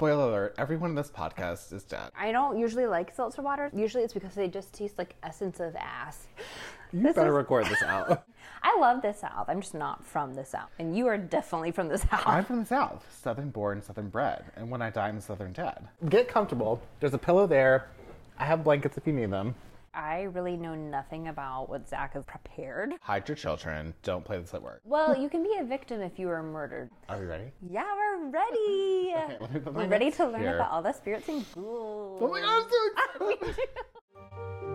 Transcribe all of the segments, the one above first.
Spoiler alert, everyone in this podcast is dead. I don't usually like seltzer water. Usually it's because they just taste like essence of ass. You This better is- record this out. I love the South. I'm just not from the South. And you are definitely from the South. I'm from the South, Southern born, Southern bred, and when I die, I'm Southern dead. Get comfortable. There's a pillow there. I have blankets if you need them. I really know nothing about what Zach has prepared. Hide your children. Don't play this at work. Well, you can be a victim if you were murdered. Are we ready? Yeah, we're ready. let me put my we're ready to learn here. about all the spirits and ghouls. Oh my god, I'm so excited.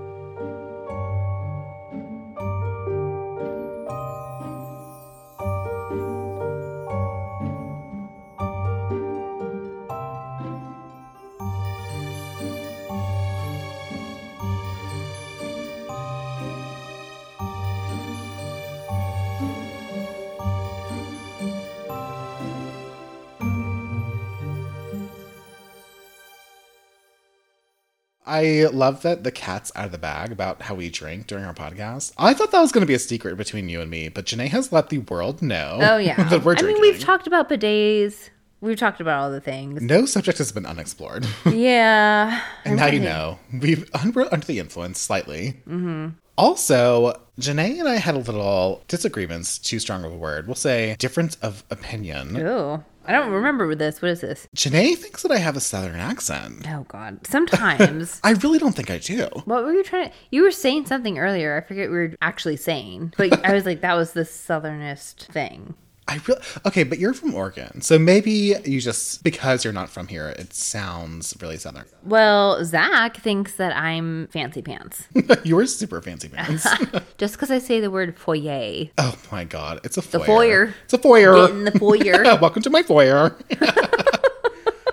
I love that the cat's out of the bag about how we drink during our podcast. I thought that was going to be a secret between you and me, but Janae has let the world know Oh yeah. that we're I drinking. mean, we've talked about bidets. We've talked about all the things. no subject has been unexplored. yeah. and now you know. We've we're under the influence slightly. Mm-hmm. Also, Janae and I had a little disagreements, too strong of a word. We'll say difference of opinion. Oh, I don't remember this. What is this? Janae thinks that I have a southern accent. Oh God. Sometimes. I really don't think I do. what were you trying to? You were saying something earlier. I forget what we were actually saying, but I was like, that was the southernest thing. I really okay, but you're from Oregon, so maybe you just because you're not from here, it sounds really southern. Well, Zach thinks that I'm fancy pants you're super fancy pants. just because I say the word foyer. oh my god, it's a foyer. foyer. It's a foyer. Get in the foyer. Welcome to my foyer.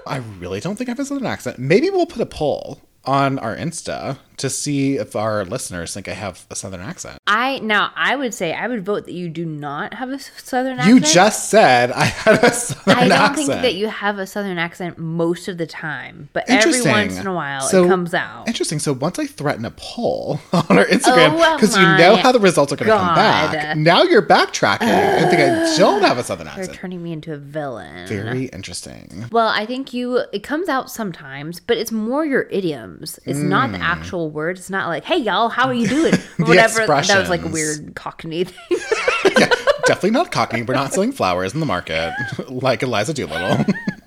I really don't think I have a southern accent. Maybe we'll put a poll on our Insta to see if our listeners think I have a southern accent. I now I would say I would vote that you do not have a southern accent. You just said I had a southern accent. I don't accent. think that you have a southern accent most of the time, but every once in a while So- it comes out. Interesting. So once I threaten a poll on our Instagram, Oh because you know how the results are going to come back, now you're backtracking and think I don't have a southern accent. You're turning me into a villain. Very interesting. Well, I think you it comes out sometimes, but it's more your idioms. It's not the hmm. actual words. It's not like, "Hey y'all, how are you doing?" Or whatever. That was like a weird Cockney thing. Definitely not Cockney. We're not selling flowers in the market like Eliza Doolittle.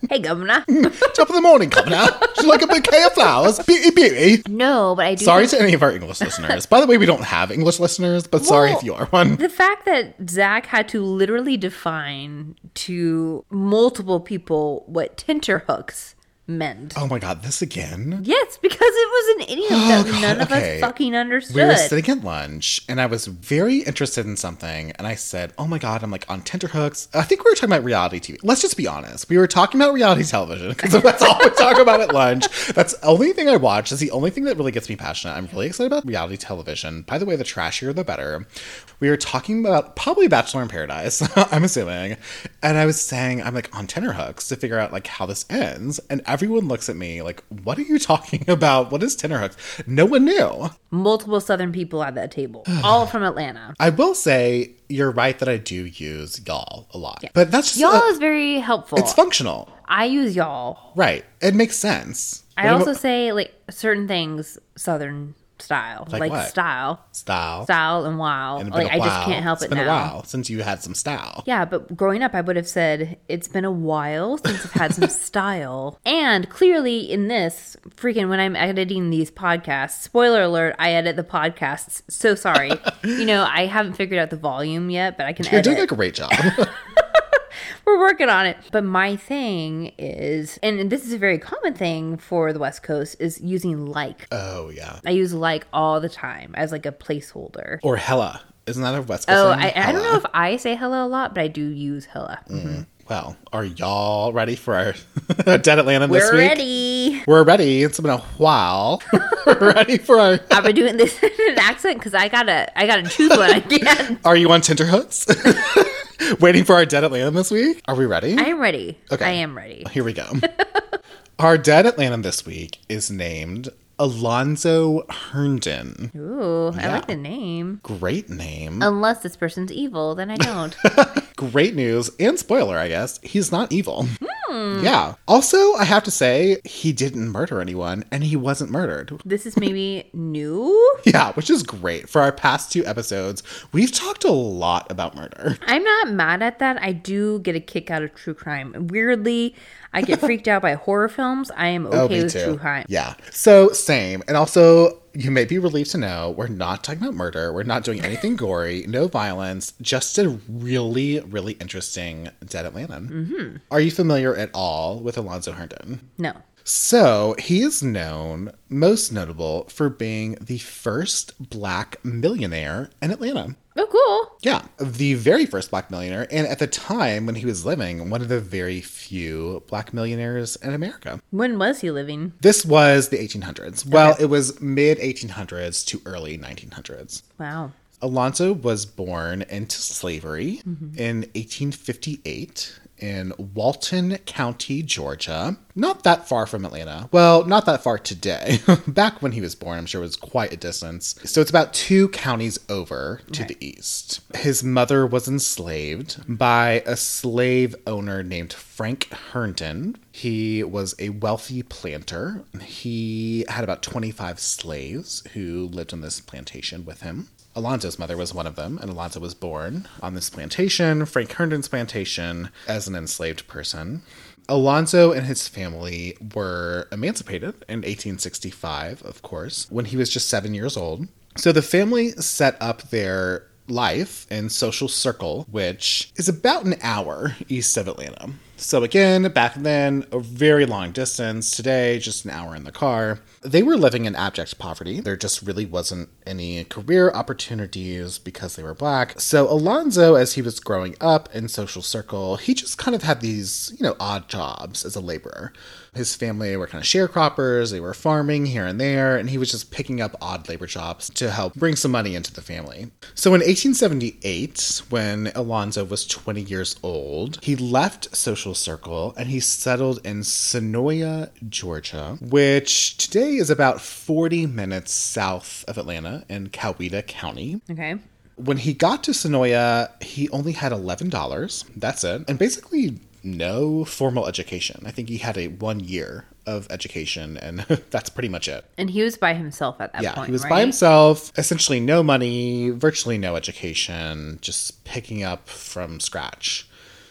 hey governor. Top of the morning, Governor. She's like a bouquet of flowers. Beauty, beauty. no, but I do. Sorry think to any of our English listeners. By the way, we don't have English listeners, but sorry if you are one. the fact that Zach had to literally define to multiple people what tenterhooks meant. Oh my god, this again? Yes, because it was an idiom that Oh, God, none of okay. us fucking understood. We were sitting at lunch and I was very interested in something. And I said, Oh my God, I'm like on tenterhooks. I think we were talking about reality TV. Let's just be honest. We were talking about reality television because that's all we talk about at lunch. That's the only thing I watch. Is the only thing that really gets me passionate. I'm really excited about reality television. By the way, the trashier, the better. We were talking about probably Bachelor in Paradise, I'm assuming. And I was saying, I'm like on tenterhooks to figure out like how this ends. And everyone looks at me like, What are you talking about? What is tenterhooks? No one knew. Multiple Southern people at that table, all from Atlanta. I will say you're right that I do use y'all a lot, but that's just Y'all uh, is very helpful. it's functional, I use y'all. right? It makes sense. I What also about say like certain things Southern style, Like like, style, style. style and wow. And Like I just can't help It's it been now. a while since you had some style. Yeah, but growing up, I would have said it's been a while since I've had some style. And clearly, in this, freaking when I'm editing these podcasts, spoiler alert, I edit the podcasts. So sorry. you know, I haven't figured out the volume yet, but I can You're edit. doing a great job. We're working on it. But my thing is, and this is a very common thing for the West Coast, is using like. oh yeah, I use like all the time as like a placeholder. or hella. Isn't that a West Coast Oh, thing? I, I don't know if I say hello a lot, but I do use hella. Mm-hmm. Well, are y'all ready for our Dead Atlanta this We're week? ready. We're ready. It's been a while. We're ready for our. I've been doing this in an accent because I gotta, I gotta choose one again. Are you on tenterhooks? Waiting for our Dead Atlanta this week? Are we ready? I am ready. Okay. I am ready. Here we go. Our dead Atlanta this week is named Alonzo Herndon. Ooh, I like the name. Great name. Unless this person's evil, then I don't. Great news and spoiler, I guess. He's not evil. Hmm. Hmm. Yeah. Also, I have to say, he didn't murder anyone and he wasn't murdered. This is maybe new. Yeah, which is great. For our past two episodes, we've talked a lot about murder. I'm not mad at that. I do get a kick out of true crime. Weirdly, I get freaked out by horror films. I am okay Oh, with too. true crime. Yeah. So, same. And also, you may be relieved to know we're not talking about murder. We're not doing anything gory, no violence, just a really, really interesting Dead Atlanta. Mm-hmm. Are you familiar at all with Alonzo Herndon? No. So, he is known, most notable, for being the first black millionaire in Atlanta. Oh, cool. Yeah, the very first black millionaire, and at the time when he was living, one of the very few black millionaires in America. When was he living? This was the 1800s. Well, it was mid 1800s to early 1900s. Wow. Alonzo was born into slavery mm-hmm. in 1858 in Walton County, Georgia. Not that far from Atlanta. Well, not that far today. Back when he was born, I'm sure it was quite a distance. So it's about two counties over to Okay. the east. His mother was enslaved by a slave owner named Frank Herndon. He was a wealthy planter. He had about 25 slaves who lived on this plantation with him. Alonzo's mother was one of them, and Alonzo was born on this plantation, Frank Herndon's plantation, as an enslaved person. Alonzo and his family were emancipated in 1865, of course, when he was just seven years old. So the family set up their life in Social Circle, which is about an hour east of Atlanta. So again, back then, a very long distance. Today, just an hour in the car. They were living in abject poverty. There just really wasn't any career opportunities because they were black. So Alonzo, as he was growing up in Social Circle, he just kind of had these, you know, odd jobs as a laborer. His family were kind of sharecroppers, they were farming here and there, and he was just picking up odd labor jobs to help bring some money into the family. So in 1878, when Alonzo was 20 years old, he left Social Circle and he settled in Senoia, Georgia, which today is about 40 minutes south of Atlanta in Coweta County. Okay. When he got to Senoia, he only had $11. That's it. And basically no formal education. I think he had a one year of education and that's pretty much it. And he was by himself at that Yeah, point. he was right? by himself, essentially no money, virtually no education, just picking up from scratch.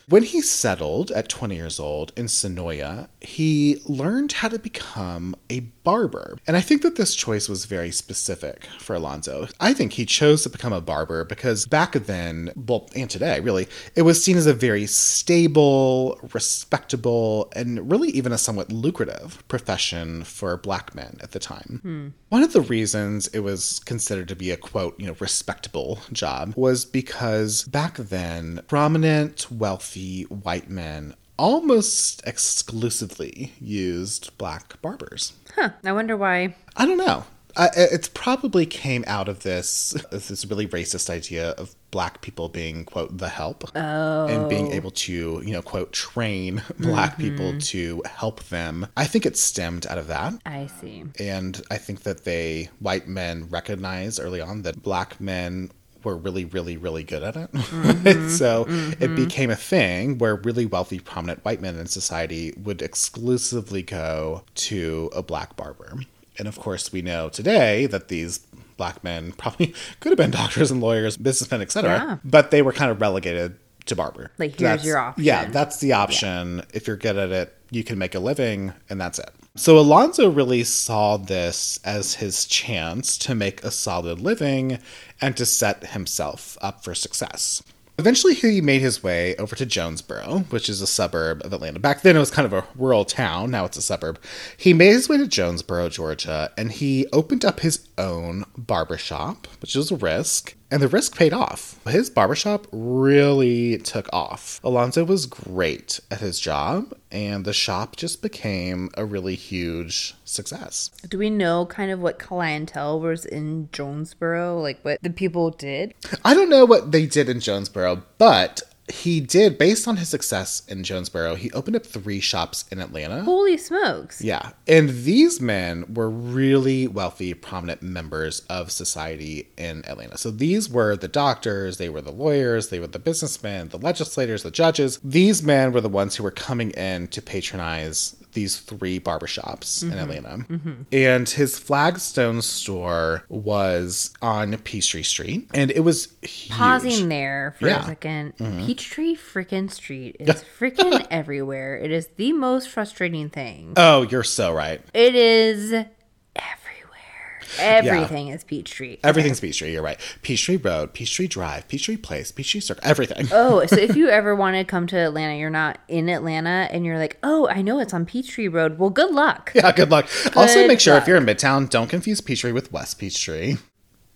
When he settled at 20 years old in Senoia, he learned how to become a barber. And I think that this choice was very specific for Alonzo. I think he chose to become a barber because back then, well, and today, really, it was seen as a very stable, respectable, and really even a somewhat lucrative profession for black men at the time. Hmm. One of the reasons it was considered to be a quote, you know, respectable job was because back then, prominent, wealthy white men almost exclusively used black barbers. Huh. I wonder why. I don't know. I, it probably came out of this this really racist idea of black people being quote the help and being oh. able to you know quote train black mm-hmm. people to help them. I think it stemmed out of that. I see. And I think that they, white men, recognized early on that black men were really, really, really good at it. Mm-hmm. so it mm-hmm. became a thing where really wealthy, prominent white men in society would exclusively go to a black barber. And of course, we know today that these black men probably could have been doctors and lawyers, businessmen, etc. Yeah. But they were kind of relegated to barber. Like, here's That's- your option. Yeah, that's the option. If you're good at it, you can make a living, and that's it. So Alonzo really saw this as his chance to make a solid living and to set himself up for success. Eventually, he made his way over to Jonesboro, which is a suburb of Atlanta. Back then, it was kind of a rural town. Now it's a suburb. He made his way to Jonesboro, Georgia, and he opened up his own barbershop, which was a risk. And the risk paid off. His barbershop really took off. Alonzo was great at his job, and the shop just became a really huge success. Do we know kind of what clientele was in Jonesboro? Like what the people did? I don't know what they did in Jonesboro, but he did, based on his success in Jonesboro, he opened up three shops in Atlanta. Holy smokes. Yeah. And these men were really wealthy, prominent members of society in Atlanta. So these were the doctors, they were the lawyers, they were the businessmen, the legislators, the judges. These men were the ones who were coming in to patronize these three barbershops in Atlanta. And his flagstone store was on Peachtree Street. And it was huge. Pausing there for Yeah. Mm-hmm. a 2nd Peachtree freaking Street is freaking everywhere. It is the most frustrating thing. Oh, you're so right. It is. Everything is Peachtree. Everything's Peachtree, you're right. Peachtree Road, Peachtree Drive, Peachtree Place, Peachtree Circle, everything. Oh, so if you ever want to come to Atlanta, you're not in Atlanta, and you're like, oh, I know it's on Peachtree Road. Well, good luck. Yeah, good luck. also, make sure luck. if you're in Midtown, don't confuse Peachtree with West Peachtree.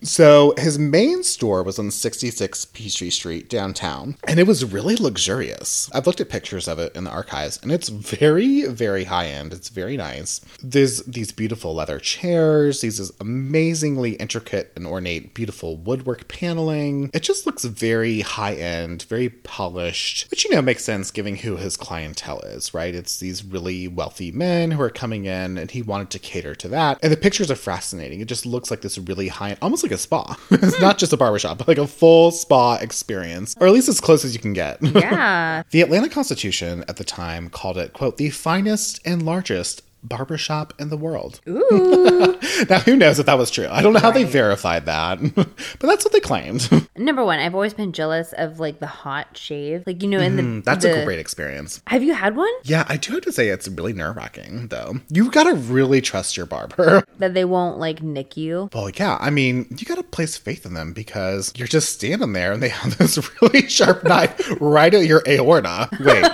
So his main store was on 66 Peachtree Street downtown, and it was really luxurious. I've looked at pictures of it in the archives, and it's very, very high end. It's very nice. There's these beautiful leather chairs, these amazingly intricate and ornate, beautiful woodwork paneling. It just looks very high end, very polished, which you know makes sense given who his clientele is, right? It's these really wealthy men who are coming in, and he wanted to cater to that. And the pictures are fascinating. It just looks like this really high, almost like a spa. it's not just a barbershop, but like a full spa experience, or at least as close as you can get. Yeah. The Atlanta Constitution at the time called it, quote, the finest and largest barbershop in the world. Ooh. Now, who knows if that was true? I don't know how they verified that, but that's what they claimed. Number one, I've always been jealous of like the hot shave. Like, you know, in the. Mm, that's the- a great experience. Have you had one? Yeah, I do have to say it's really nerve wracking, though. You've gotta really trust your barber. That they won't like nick you? Well, yeah, I mean, you gotta place faith in them because you're just standing there and they have this really sharp knife right at your aorta. Wait,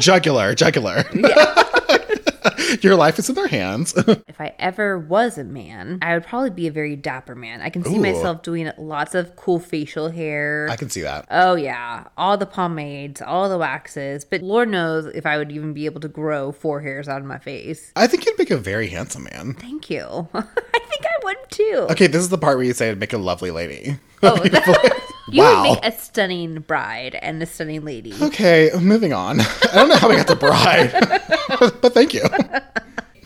jugular, jugular. your life is in their hands. If I ever was a man, I would probably be a very dapper man. I can see Ooh. myself doing lots of cool facial hair. I can see that. Oh yeah, all the pomades, all the waxes, but Lord knows if I would even be able to grow four hairs out of my face. I think you'd make a very handsome man. Thank you. I think I would too. Okay, this is the part where you say make a lovely lady. Oh, you Wow. would make a stunning bride and a stunning lady. Okay, moving on. I don't know how we got to bride, but thank you.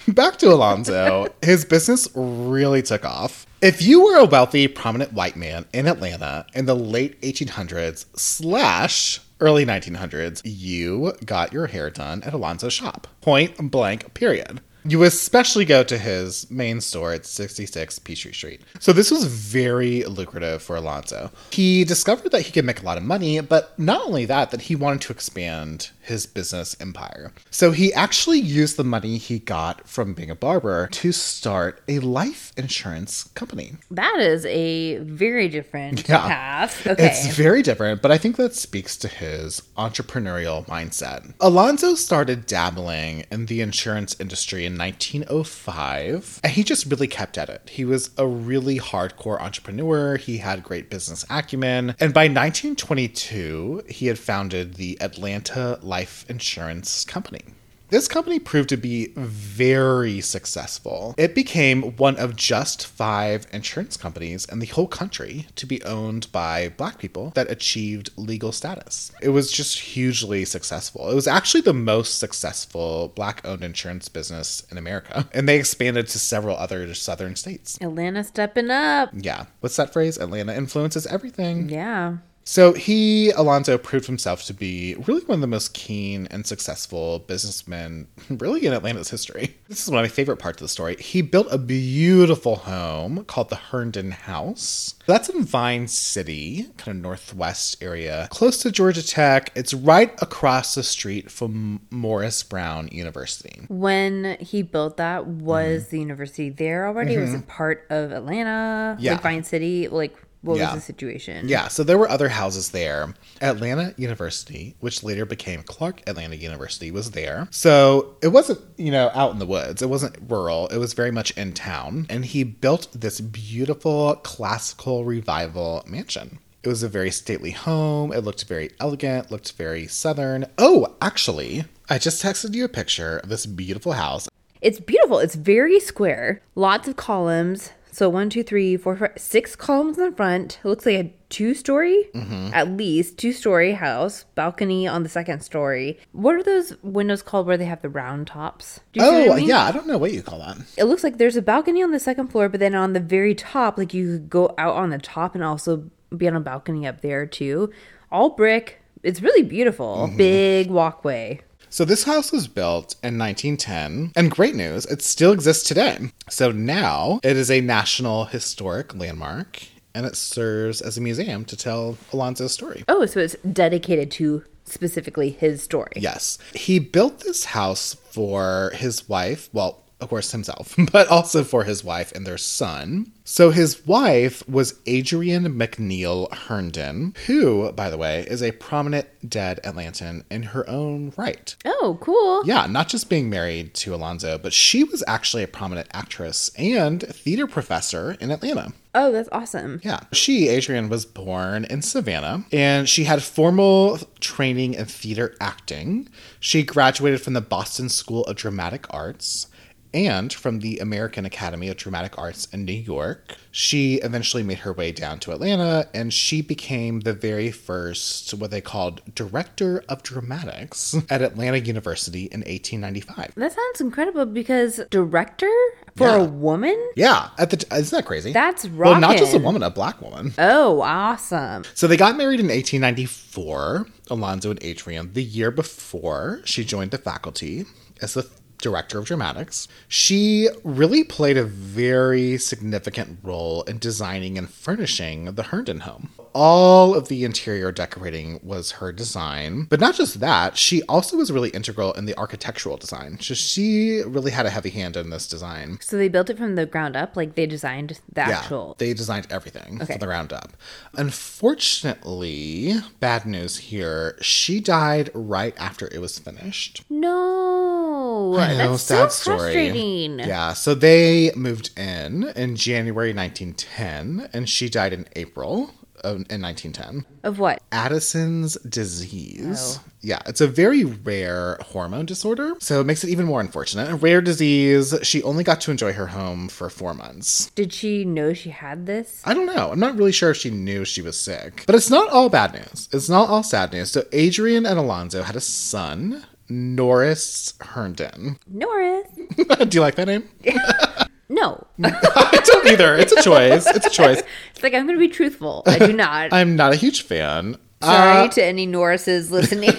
Back to Alonzo. His business really took off. If you were a wealthy, prominent white man in Atlanta in the late 1800s slash early 1900s, you got your hair done at Alonzo's shop. Point blank, period. You especially go to his main store at 66 Peachtree Street. So this was very lucrative for Alonzo. He discovered that he could make a lot of money, but not only that, that he wanted to expand his business empire. So he actually used the money he got from being a barber to start a life insurance company. That is a very different Yeah. path. Okay. It's very different, but I think that speaks to his entrepreneurial mindset. Alonzo started dabbling in the insurance industry in 1905, and he just really kept at it. He was a really hardcore entrepreneur, he had great business acumen, and by 1922, he had founded the Atlanta Life Insurance Company. This company proved to be very successful. It became one of just five insurance companies in the whole country to be owned by black people that achieved legal status. It was just hugely successful. It was actually the most successful black owned insurance business in America, and they expanded to several other southern states. Atlanta stepping up. Yeah, what's that phrase? Atlanta influences everything. Yeah. So he, Alonzo, proved himself to be really one of the most keen and successful businessmen, really in Atlanta's history. This is one of my favorite parts of the story. He built a beautiful home called the Herndon House. That's in Vine City, kind of northwest area, close to Georgia Tech. It's right across the street from Morris Brown University. When he built that, was the university there already? Was it part of Atlanta? Mm-hmm. Yeah. Like Vine City? Like, what Yeah. was the situation? Yeah, so there were other houses there. Atlanta University, which later became Clark Atlanta University, was there. So it wasn't, you know, out in the woods. It wasn't rural. It was very much in town. And he built this beautiful classical revival mansion. It was a very stately home. It looked very elegant, looked very southern. Oh, actually, I just texted you a picture of this beautiful house. It's beautiful. It's very square. Lots of columns, So one, two, three, four, five, six columns in the front. It looks like a two story, Mm-hmm. at least two story house. Balcony on the second story. What are those windows called where they have the round tops? Do you see what Oh, I mean? yeah. I don't know what you call that. It looks like there's a balcony on the second floor, but then on the very top, like you could go out on the top and also be on a balcony up there too. All brick. It's really beautiful. Mm-hmm. Big walkway. So this house was built in 1910, and great news, it still exists today. So now it is a National Historic Landmark, and it serves as a museum to tell Alonzo's story. Oh, so it's dedicated to specifically his story. Yes. He built this house for his wife, well, of course, himself, but also for his wife and their son. So his wife was Adrienne McNeil Herndon, who, by the way, is a prominent dead Atlantan in her own right. Oh, cool. Yeah, not just being married to Alonzo, but she was actually a prominent actress and theater professor in Atlanta. Oh, that's awesome. Yeah. She, Adrienne, was born in Savannah and she had formal training in theater acting. She graduated from the Boston School of Dramatic Arts and from the American Academy of Dramatic Arts in New York. She eventually made her way down to Atlanta and she became the very first, what they called Director of Dramatics at Atlanta University in 1895. That sounds incredible because director for Yeah. a woman? Yeah, at the t- isn't that crazy? That's well, not just a woman, a black woman. Oh, awesome. So they got married in 1894, Alonzo and Adrienne, the year before she joined the faculty as the director of dramatics. She really played a very significant role in designing and furnishing the Herndon home. All of the interior decorating was her design, but not just that, she also was really integral in the architectural design. So she really had a heavy hand in this design. So they built it from the ground up, like they designed the actual. They designed everything Okay. from the ground up. Unfortunately, bad news here. She died right after it was finished. No, I know, that's sad so story. frustrating. Yeah, so they moved in in January 1910, and she died in April of, in 1910. Of what? Addison's disease. Oh. Yeah, it's a very rare hormone disorder, so it makes it even more unfortunate. A rare disease. She only got to enjoy her home for four months. Did she know she had this? I don't know. I'm not really sure if she knew she was sick. But it's not all bad news. It's not all sad news. So Adrienne and Alonzo had a son, Norris Herndon. Norris. Do you like that name? No. I don't either. It's a choice. It's a choice. It's like I'm going to be truthful. I do not. I'm not a huge fan. Sorry Uh, to any Norrises listening.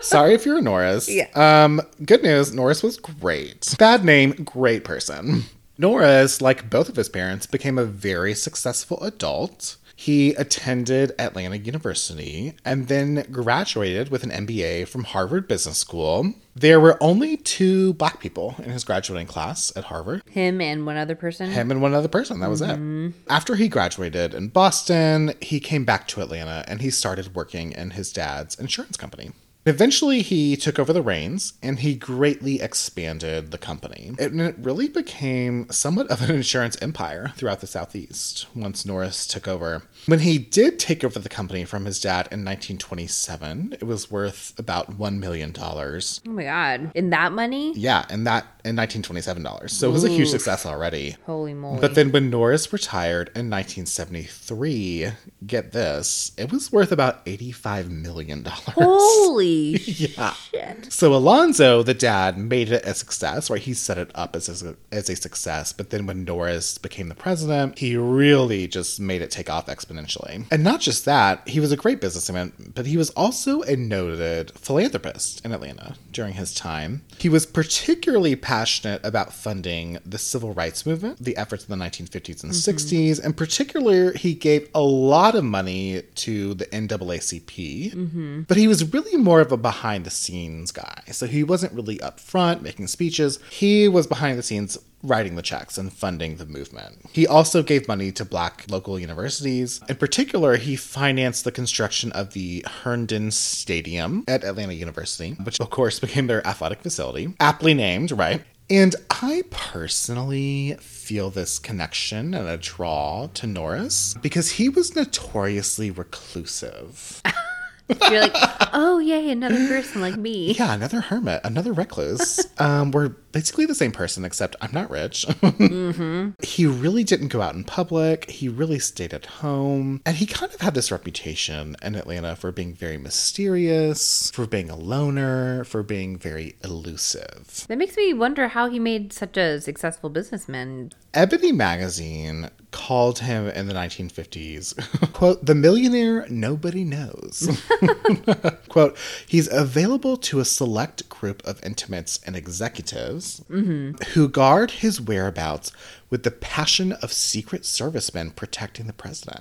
Sorry if you're a Norris. Yeah. Um, good news, Norris was great. Bad name, great person. Norris, like both of his parents, became a very successful adult. He attended Atlanta University and then graduated with an MBA from Harvard Business School. There were only two black people in his graduating class at Harvard Him and one other person. him and one other person. That was it. Mm-hmm. After he graduated in Boston, he came back to Atlanta and he started working in his dad's insurance company. Eventually, he took over the reins and he greatly expanded the company. And it really became somewhat of an insurance empire throughout the Southeast once Norris took over. When he did take over the company from his dad in 1927, it was worth about $1 million. Oh my god. In that money? Yeah, and that in 1927 dollars. So it was a huge success already. Holy moly. But then when Norris retired in 1973, get this, it was worth about $85 million. Holy yeah. shit. So Alonzo, the dad, made it a success, right? He set it up as a, as a success. But then when Norris became the president, he really just made it take off exponentially. And not just that, he was a great businessman, but he was also a noted philanthropist in Atlanta during his time. He was particularly passionate about funding the civil rights movement, the efforts in the 1950s and mm-hmm. 60s. In particular, he gave a lot of money to the NAACP, mm-hmm. but he was really more of a behind the scenes guy. So he wasn't really up front making speeches. He was behind the scenes writing the checks and funding the movement. He also gave money to black local universities. In particular, he financed the construction of the Herndon Stadium at Atlanta University, which of course became their athletic facility, aptly named, right? And I personally feel this connection and a draw to Norris because he was notoriously reclusive. You're like, oh yay, another person like me. Yeah, another hermit, another recluse. um, where basically the same person, except I'm not rich. He really didn't go out in public. He really stayed at home. And he kind of had this reputation in Atlanta for being very mysterious, for being a loner, for being very elusive. That makes me wonder how he made such a successful businessman. Ebony magazine called him in the 1950s, quote, the millionaire nobody knows. quote, he's available to a select group of intimates and executives who guard his whereabouts with the passion of secret servicemen protecting the president.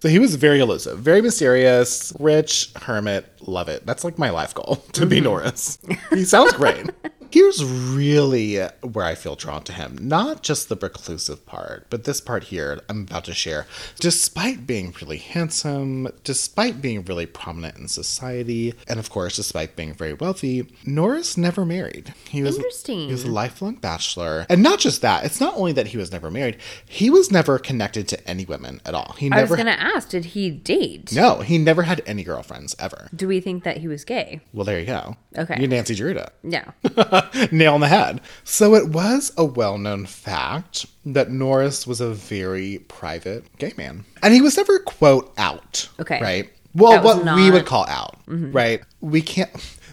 So he was very elusive, very mysterious, rich, hermit, love it. That's like my life goal to be mm-hmm. Norris. He sounds great. Here's really uh, where I feel drawn to him. Not just the reclusive part, but this part here I'm about to share. Despite being really handsome, despite being really prominent in society, and of course, despite being very wealthy, Norris never married. He was, Interesting. He was a lifelong bachelor. And not just that, it's not only that he was never married, he was never connected to any women at all. He never. I was going to ask, did he date? no, he never had any girlfriends ever. Do we think that he was gay? Well, there you go. Okay. You Nancy Drew it. Yeah. nail on the head. So it was a well known fact that Norris was a very private gay man. And he was never, quote, out. Okay. Right? Well, what we not- Mm-hmm. would call out. Right? We can't.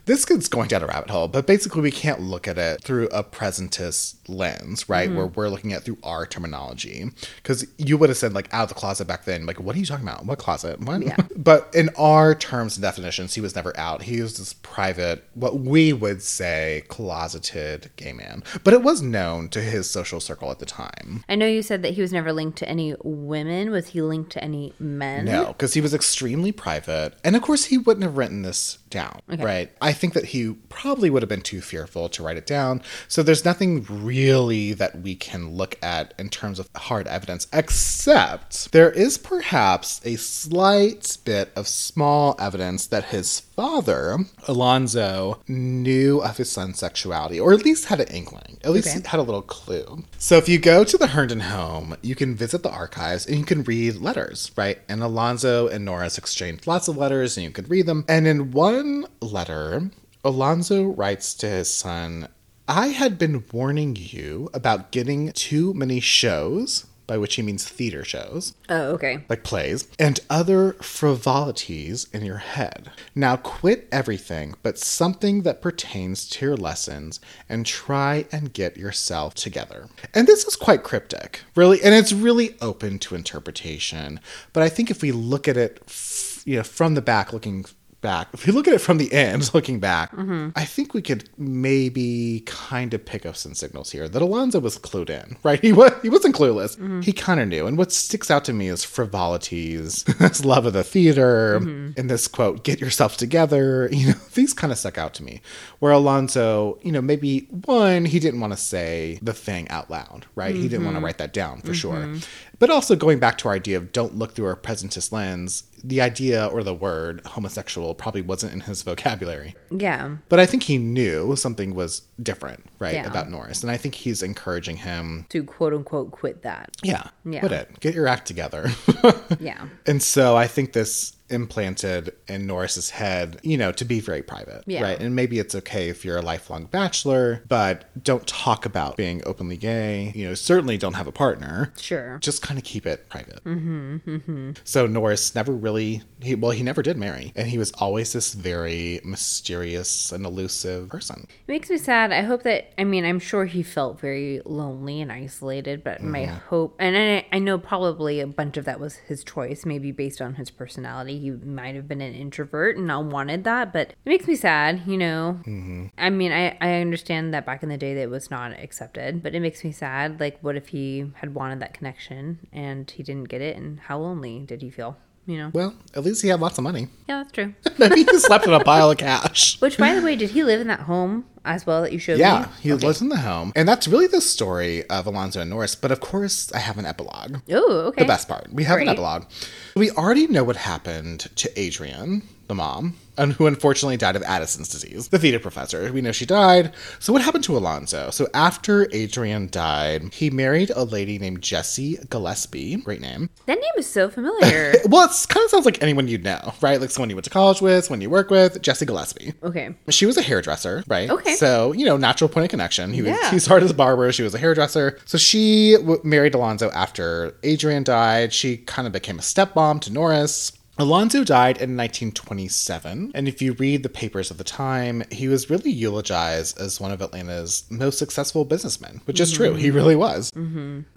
This gets going down a rabbit hole, but basically, we can't look at it through a presentist lens, Mm-hmm. right? Where we're looking at through our terminology. Because you would have said, like, out of the closet back then. Like, what are you talking about? What closet? What? Yeah. but in our terms and definitions, he was never out. He was this private, what we would say, closeted gay man. But it was known to his social circle at the time. I know you said that he was never linked to any women. Was he linked to any men? No, because he was extremely private. And of course, he wouldn't have written this down, right? I think that he probably would have been too fearful to write it down. So there's nothing really that we can look at in terms of hard evidence, except there is perhaps a slight bit of small evidence that his father, Alonzo, knew of his son's sexuality, or at least had an inkling, at least Okay. had a little clue. So if you go to the Herndon home, you can visit the archives and you can read letters, right? And Alonzo and Norris exchanged lots of letters and you could read them. And in one letter, Alonzo writes to his son, I had been warning you about getting too many shows, by which he means theater shows Oh, okay. like plays, and other frivolities in your head. Now quit everything but something that pertains to your lessons and try and get yourself together. And this is quite cryptic, really, and it's really open to interpretation. But I think if we look at it, f- you know, from the back, looking back, if we look at it from the end, looking back, mm-hmm. I think we could maybe kind of pick up some signals here that Alonzo was clued in, right? He was he wasn't clueless. Mm-hmm. He kind of knew. And what sticks out to me is frivolities, his love of the theater, mm-hmm. and this quote, "Get yourself together." You know, these kind of stuck out to me. Where Alonzo, you know, maybe one, he didn't want to say the thing out loud, right? He didn't want to write that down for sure. But also going back to our idea of don't look through a presentist lens, the idea or the word homosexual probably wasn't in his vocabulary. Yeah. But I think he knew something was different, right, Yeah. about Norris. And I think he's encouraging him, To quote unquote quit that. yeah, Yeah. quit it. Get your act together. Yeah. and so I think this implanted in Norris's head, you know, to be very private, Yeah. right? And maybe it's okay if you're a lifelong bachelor, but don't talk about being openly gay. You know, certainly don't have a partner. Sure. Just kind of keep it private. Mm-hmm, So Norris never really, he, well, he never did marry, and he was always this very mysterious and elusive person. It makes me sad. I hope that, I mean, I'm sure he felt very lonely and isolated, but my mm-hmm. hope, and I, I know probably a bunch of that was his choice, maybe based on his personality. He might have been an introvert and not wanted that, but it makes me sad, you know? Mm-hmm. I mean, I, I understand that back in the day that it was not accepted, but it makes me sad. Like, what if he had wanted that connection and he didn't get it? And how lonely did he feel? You know? Well, at least he had lots of money. Yeah, that's true. Maybe he slept in a pile of cash. Which, by the way, did he live in that home as well that you showed me? Yeah, he lives in the home. And that's really the story of Alonzo and Norris. But of course, I have an epilogue. Oh, okay. The best part. We have an epilogue. We already know what happened to Adrienne, the mom, and who unfortunately died of Addison's disease, the theater professor. We know she died. So what happened to Alonzo? So after Adrienne died, he married a lady named Jessie Gillespie. Great name. That name is so familiar. Well, it kind of sounds like anyone you'd know, right? Like someone you went to college with, someone you work with, Jessie Gillespie. okay. She was a hairdresser, right? Okay. So, you know, natural point of connection. He was Yeah. he started as a barber, she was a hairdresser. So she w- married Alonzo after Adrienne died. She kind of became a stepmom to Norris. Alonzo died in 1927, and if you read the papers of the time, he was really eulogized as one of Atlanta's most successful businessmen, which is true. He really was.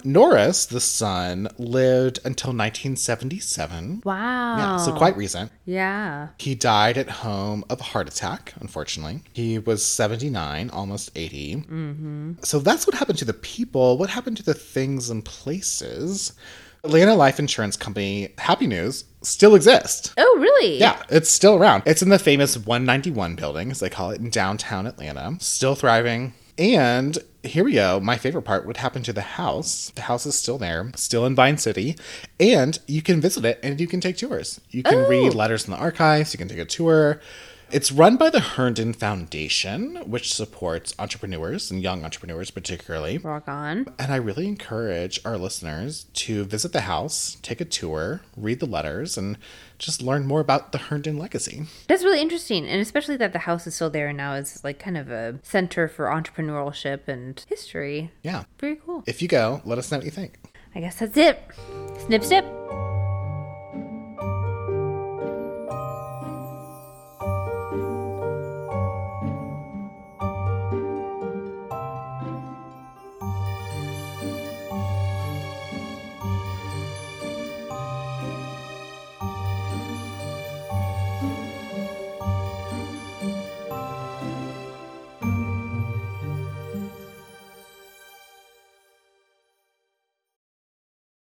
Norris, the son, lived until 1977. Wow. Yeah, so quite recent. Yeah. He died at home of a heart attack, unfortunately. He was 79, almost 80. Mm-hmm. So that's what happened to the people. What happened to the things and places? Atlanta Life Insurance Company, happy news, still exists. Oh, really? Yeah, it's still around. It's in the famous 191 building, as they call it, in downtown Atlanta. Still thriving. And here we go. My favorite part what happened to the house. The house is still there, still in Vine City. And you can visit it and you can take tours. You can Oh. read letters in the archives, you can take a tour. It's run by the Herndon Foundation, which supports entrepreneurs and young entrepreneurs, particularly. Rock on. And I really encourage our listeners to visit the house, take a tour, read the letters, and just learn more about the Herndon legacy. That's really interesting, and especially that the house is still there and now is like kind of a center for entrepreneurship and history. Yeah. Very cool. If you go, let us know what you think. I guess that's it. Snip, snip.